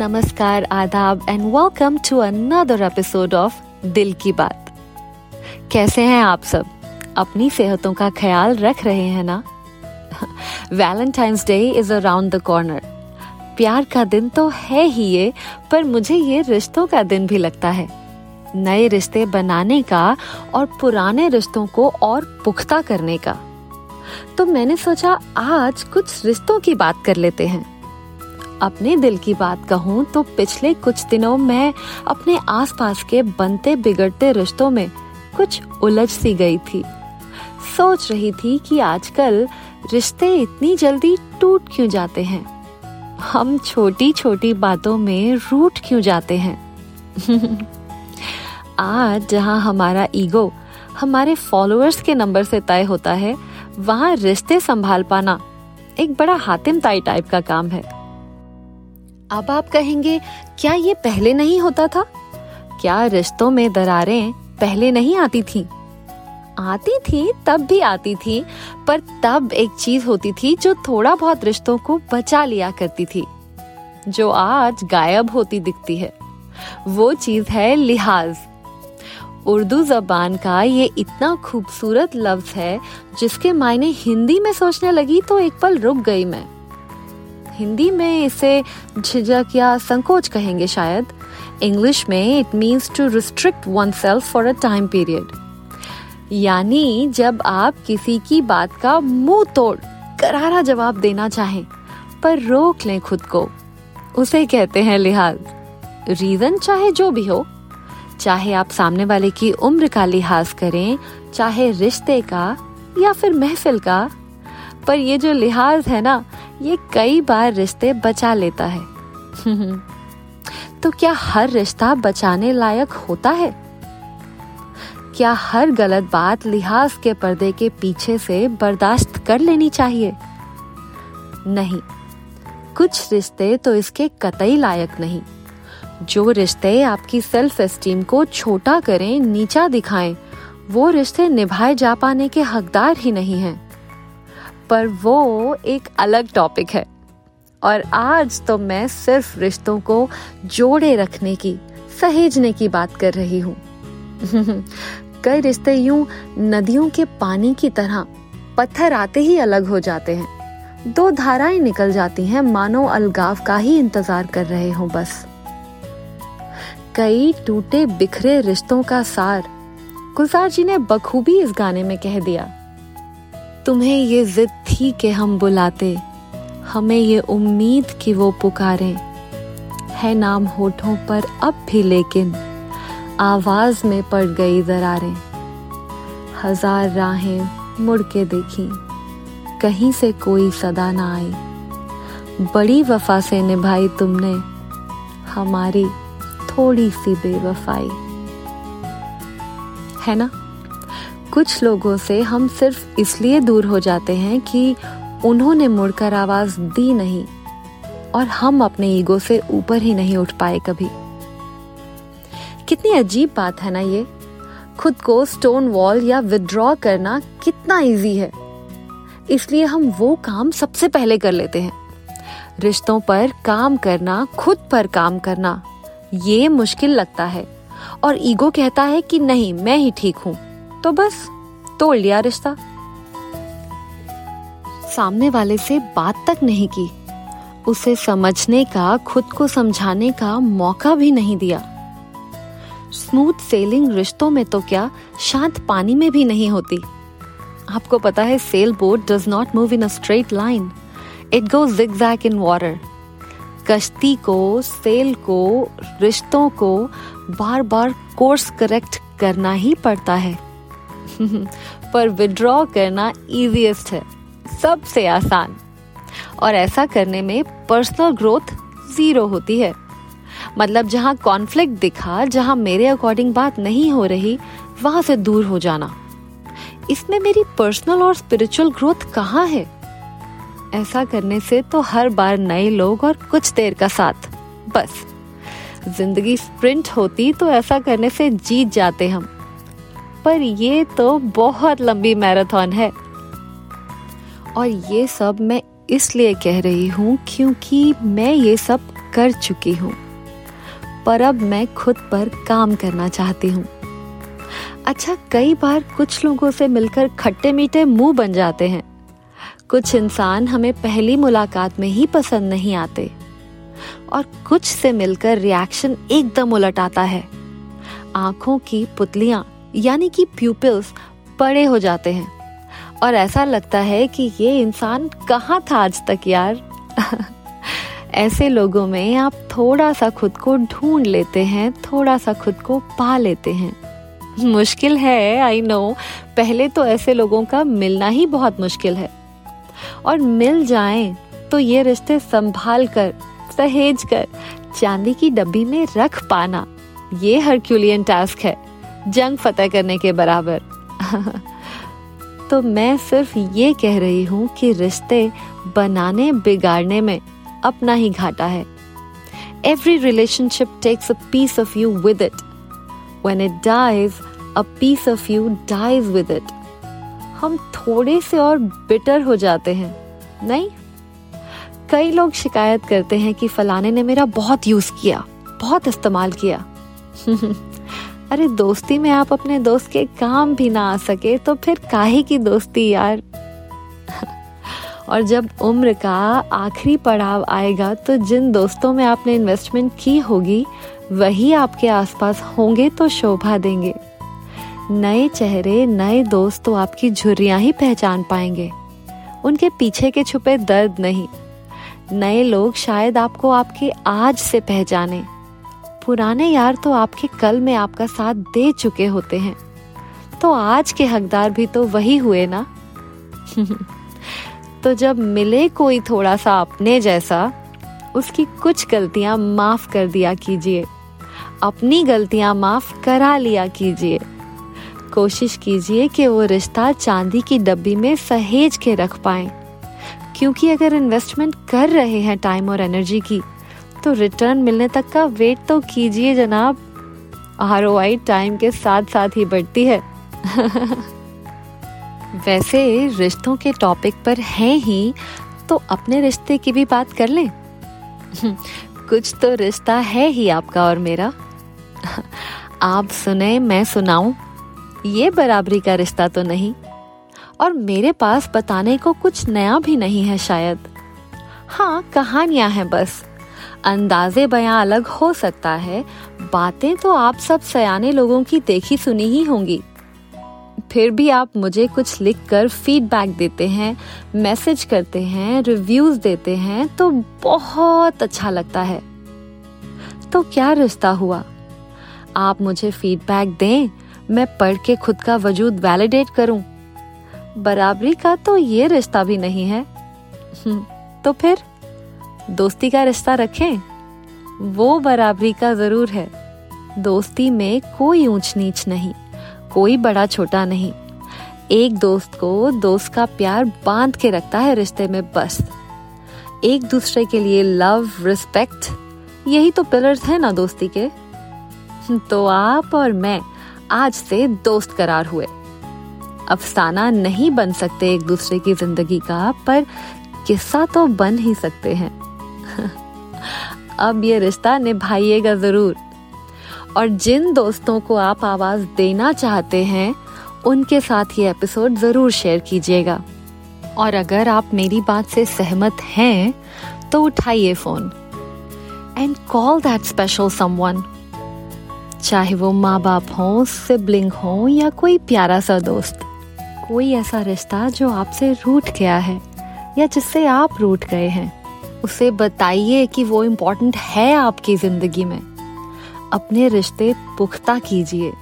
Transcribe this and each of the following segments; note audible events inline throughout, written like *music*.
नमस्कार, आदाब and welcome to another episode of Dil ki Baat. कैसे हैं आप सब? अपनी सेहतों का ख्याल रख रहे हैं ना? Valentine's day is around the corner प्यार का दिन तो है ही ये, पर मुझे ये रिश्तों का दिन भी लगता है। नए रिश्ते बनाने का और पुराने रिश्तों को और पुख्ता करने का। तो मैंने सोचा आज कुछ रिश्तों की बात कर लेते हैं। अपने दिल की बात कहूँ तो पिछले कुछ दिनों में अपने आसपास के बनते बिगड़ते रिश्तों में कुछ उलझ सी गई थी। सोच रही थी कि आजकल रिश्ते इतनी जल्दी टूट क्यों जाते हैं? हम छोटी छोटी बातों में रूट क्यों जाते हैं? *laughs* आज जहाँ हमारा ईगो, हमारे फॉलोअर्स के नंबर से तय होता है, वहाँ रिश्ते संभाल पाना एक बड़ा हातिम ताई टाइप का काम है। अब आप कहेंगे, क्या ये पहले नहीं होता था? क्या रिश्तों में दरारें पहले नहीं आती थी? आती थी, तब भी आती थी, पर तब एक चीज़ होती थी जो थोड़ा बहुत रिश्तों को बचा लिया करती थी, जो आज गायब होती दिखती है। वो चीज़ है लिहाज। उर्दू जबान का ये इतना खूबसूरत लफ्ज है, जिसके मायने हिंदी में सोचने लगी तो एक पल रुक गई मैं। हिंदी में इसे झिझक या संकोच कहेंगे शायद। इंग्लिश में it means to restrict oneself for a time period यानी जब आप किसी की बात का मुँह तोड़, करारा जवाब देना चाहें, पर रोक लें खुद को। उसे कहते हैं लिहाज। रीजन चाहे जो भी हो, चाहे आप सामने वाले की उम्र का लिहाज करें, चाहे रिश्ते का या फिर महफिल का, पर ये जो लिहाज है ना ये कई बार रिश्ते बचा लेता है। *laughs* तो क्या हर रिश्ता बचाने लायक होता है? क्या हर गलत बात लिहाज के पर्दे के पीछे से बर्दाश्त कर लेनी चाहिए? नहीं, कुछ रिश्ते तो इसके कतई लायक नहीं। जो रिश्ते आपकी सेल्फ एस्टीम को छोटा करें, नीचा दिखाएँ, वो रिश्ते निभाए जा पाने के हकदार ही नहीं हैं। पर वो एक अलग टॉपिक है। और आज तो मैं सिर्फ़ रिश्तों को जोड़े रखने की, सहेजने की बात कर रही हूँ। *laughs* कई रिश्ते यूँ नदियों के पानी की तरह पत्थर आते ही अलग हो जाते हैं। दो धाराएँ निकल जाती हैं, मानो अलगाव का ही इंतज़ार कर रहे हो बस। कई टूटे बिखरे रिश्तों का सार, गुलजार जी ने बखूबी इस गाने में कह दिया, तुम्हें ये जिद थी कि हम बुलाते। हमें ये उम्मीद कि वो पुकारे। है नाम होठों पर अब भी लेकिन आवाज़ में पड़ गई दरारें। हज़ार राहें मुड़ के देखी, कहीं से कोई सदा ना आई। बड़ी वफा से निभाई तुमने, हमारी थोड़ी सी बेवफाई। है ना? कुछ लोगों से हम सिर्फ़ इसलिए दूर हो जाते हैं कि उन्होंने मुड़कर आवाज़ दी नहीं और हम अपने ईगो से ऊपर ही नहीं उठ पाए कभी। कितनी अजीब बात है ना ये। खुद को स्टोन वॉल या विद्रॉ करना कितना इजी है। इसलिए हम वो काम सबसे पहले कर लेते हैं। रिश्तों पर काम करना, खुद पर काम करना, ये मुश्किल लगता है। और ईगो कहता है कि नहीं, मैं ही ठीक हूँ। तो बस, तोड़ लिया रिश्ता। सामने वाले से बात तक नहीं की। उसे समझने का, खुद को समझाने का मौका भी नहीं दिया। स्मूथ सेलिंग रिश्तों में तो क्या शांत पानी में भी नहीं होती। आपको पता है sail boat does not move in a straight line it go zigzag in water कश्ती को सेल को, रिश्तों को बार बार कोर्स करेक्ट करना ही पड़ता है। *laughs* पर विड्रॉ करना इजीएस्ट है। सबसे आसान। और ऐसा करने में पर्सनल ग्रोथ ज़ीरो होती है। मतलब जहाँ कॉन्फ्लिक्ट दिखा, जहाँ मेरे अकॉर्डिंग बात नहीं हो रही, वहाँ से दूर हो जाना। इसमें मेरी पर्सनल और स्पिरिचुअल ग्रोथ कहाँ है? ऐसा करने से तो हर बार नए लोग और कुछ देर का साथ। बस। ज़िंदगी स्प्रिंट होती तो ऐसा करने से जीत जाते हम। पर ये तो बहुत लंबी मैराथन है। और ये सब मैं इसलिए कह रही हूँ क्योंकि मैं ये सब कर चुकी हूँ। पर अब मैं खुद पर काम करना चाहती हूँ। अच्छा कई बार कुछ लोगों से मिलकर खट्टे मीठे मुँह बन जाते हैं। कुछ इंसान हमें पहली मुलाकात में ही पसंद नहीं आते। और कुछ से मिलकर रिएक्शन एकदम उलट आता है। आँखों की पुतलियाँ यानी कि प्यूपिल्स बड़े हो जाते हैं। और ऐसा लगता है कि ये इंसान कहाँ था आज तक यार? *laughs* ऐसे लोगों में आप थोड़ा सा खुद को ढूंढ लेते हैं थोड़ा सा खुद को पा लेते हैं। मुश्किल है आई नो पहले तो ऐसे लोगों का मिलना ही बहुत मुश्किल है। और मिल जाएँ तो ये रिश्ते संभाल कर, सहेज कर, चांदी की डब्बी में रख पाना, ये हरक्यूलियन टास्क है। जंग फतेह करने के बराबर। तो मैं सिर्फ़ ये कह रही हूँ कि रिश्ते बनाने, बिगाड़ने में अपना ही घाटा है। Every relationship takes a piece of you with it when it dies a piece of you dies with it हम थोड़े से और बिटर हो जाते हैं, नहीं? कई लोग शिकायत करते हैं कि फलाने ने मेरा बहुत यूज़ किया, बहुत इस्तेमाल किया। *laughs* अरे, दोस्ती में आप अपने दोस्त के काम भी ना आ सके तो फिर काहे की दोस्ती यार? और जब उम्र का आखिरी पड़ाव आएगा तो जिन दोस्तों में आपने इन्वेस्टमेंट की होगी, वही आपके आसपास होंगे तो शोभा देंगे। नए चेहरे, नए दोस्त तो आपकी झुर्रियाँ ही पहचान पाएँगे। उनके पीछे के छुपे दर्द नहीं। नए लोग शायद आपको आपके आज से पहचाने। पुराने यार तो आपके कल में आपका साथ दे चुके होते हैं। तो आज के हकदार भी तो वही हुए ना? *laughs* तो जब मिले कोई थोड़ा सा अपने जैसा, उसकी कुछ गलतियाँ माफ़ कर दिया कीजिए। अपनी गलतियाँ माफ़ करा लिया कीजिए। कोशिश कीजिए कि वो रिश्ता चांदी की डब्बी में सहेज के रख पाए। क्योंकि अगर इन्वेस्टमेंट कर रहे हैं टाइम और एनर्जी की तो रिटर्न मिलने तक का वेट तो कीजिए जनाब। आरओआई टाइम के साथ साथ ही बढ़ती है। *laughs* वैसे रिश्तों के टॉपिक पर हैं ही तो अपने रिश्ते की भी बात कर लें। *laughs* कुछ तो रिश्ता है ही आपका और मेरा। *laughs* आप सुने, मैं सुनाऊं। ये बराबरी का रिश्ता तो नहीं। और मेरे पास बताने को कुछ नया भी नहीं है शायद। हाँ कहानियाँ हैं बस। अंदाजे बयां अलग हो सकता है। बातें तो आप सब सयाने लोगों की देखी सुनी ही होंगी। फिर भी आप मुझे कुछ लिख कर फीडबैक देते हैं मैसेज करते हैं रिव्यूज़ देते हैं तो बहुत अच्छा लगता है। तो क्या रिश्ता हुआ? आप मुझे फीडबैक दें मैं पढ़ के खुद का वजूद वैलिडेट करूँ। बराबरी का तो ये रिश्ता भी नहीं है। हम्म, तो फिर? दोस्ती का रिश्ता रखें। वो बराबरी का ज़रूर है। दोस्ती में कोई ऊंच नीच नहीं, कोई बड़ा छोटा नहीं। एक दोस्त को दोस्त का प्यार बाँध के रखता है रिश्ते में बस। एक दूसरे के लिए लव, रिस्पेक्ट, यही तो पिलर्स है ना दोस्ती के। तो आप और मैं आज से दोस्त करार हुए। अफसाना नहीं बन सकते एक दूसरे की ज़िंदगी का, पर किस्सा तो बन ही सकते हैं। अब ये रिश्ता निभाइएगा ज़रूर। और जिन दोस्तों को आप आवाज़ देना चाहते हैं, उनके साथ ये एपिसोड ज़रूर शेयर कीजिएगा। और अगर आप मेरी बात से सहमत हैं तो उठाइए phone. And call that special someone चाहे वो माँ बाप हो सिबलिंग हो, या कोई प्यारा सा दोस्त। कोई ऐसा रिश्ता जो आपसे रूठ गया है, या जिससे आप रूठ गए हैं। उसे बताइए कि वो इम्पोर्टेंट है आपकी ज़िंदगी में। अपने रिश्ते पुख्ता कीजिए।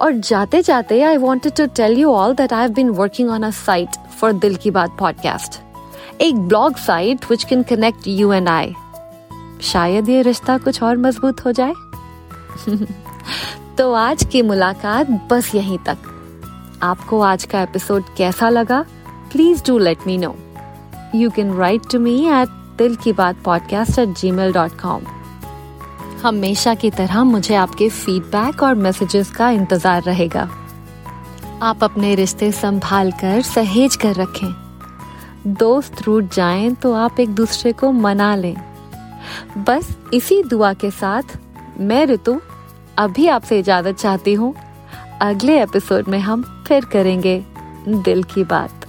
और जाते जाते I wanted to tell you all that I have been working on a site for Dil ki Baat podcast एक blog site which can connect you and I शायद ये रिश्ता कुछ और मज़बूत हो जाए। *laughs* तो आज की मुलाकात बस यहीं तक। आपको आज का एपिसोड कैसा लगा? Please do let me know you can write to me at Dil ki Baat podcast at Gmail dot com हमेशा की तरह मुझे आपके फीडबैक और मैसेजेस का इंतज़ार रहेगा। आप अपने रिश्ते संभाल कर सहेज कर रखें। दोस्त रूट जाएँ तो आप एक दूसरे को मना लें। बस इसी दुआ के साथ मैं ऋतु अभी आपसे इजाज़त चाहती हूँ। अगले एपिसोड में हम फिर करेंगे दिल की बात।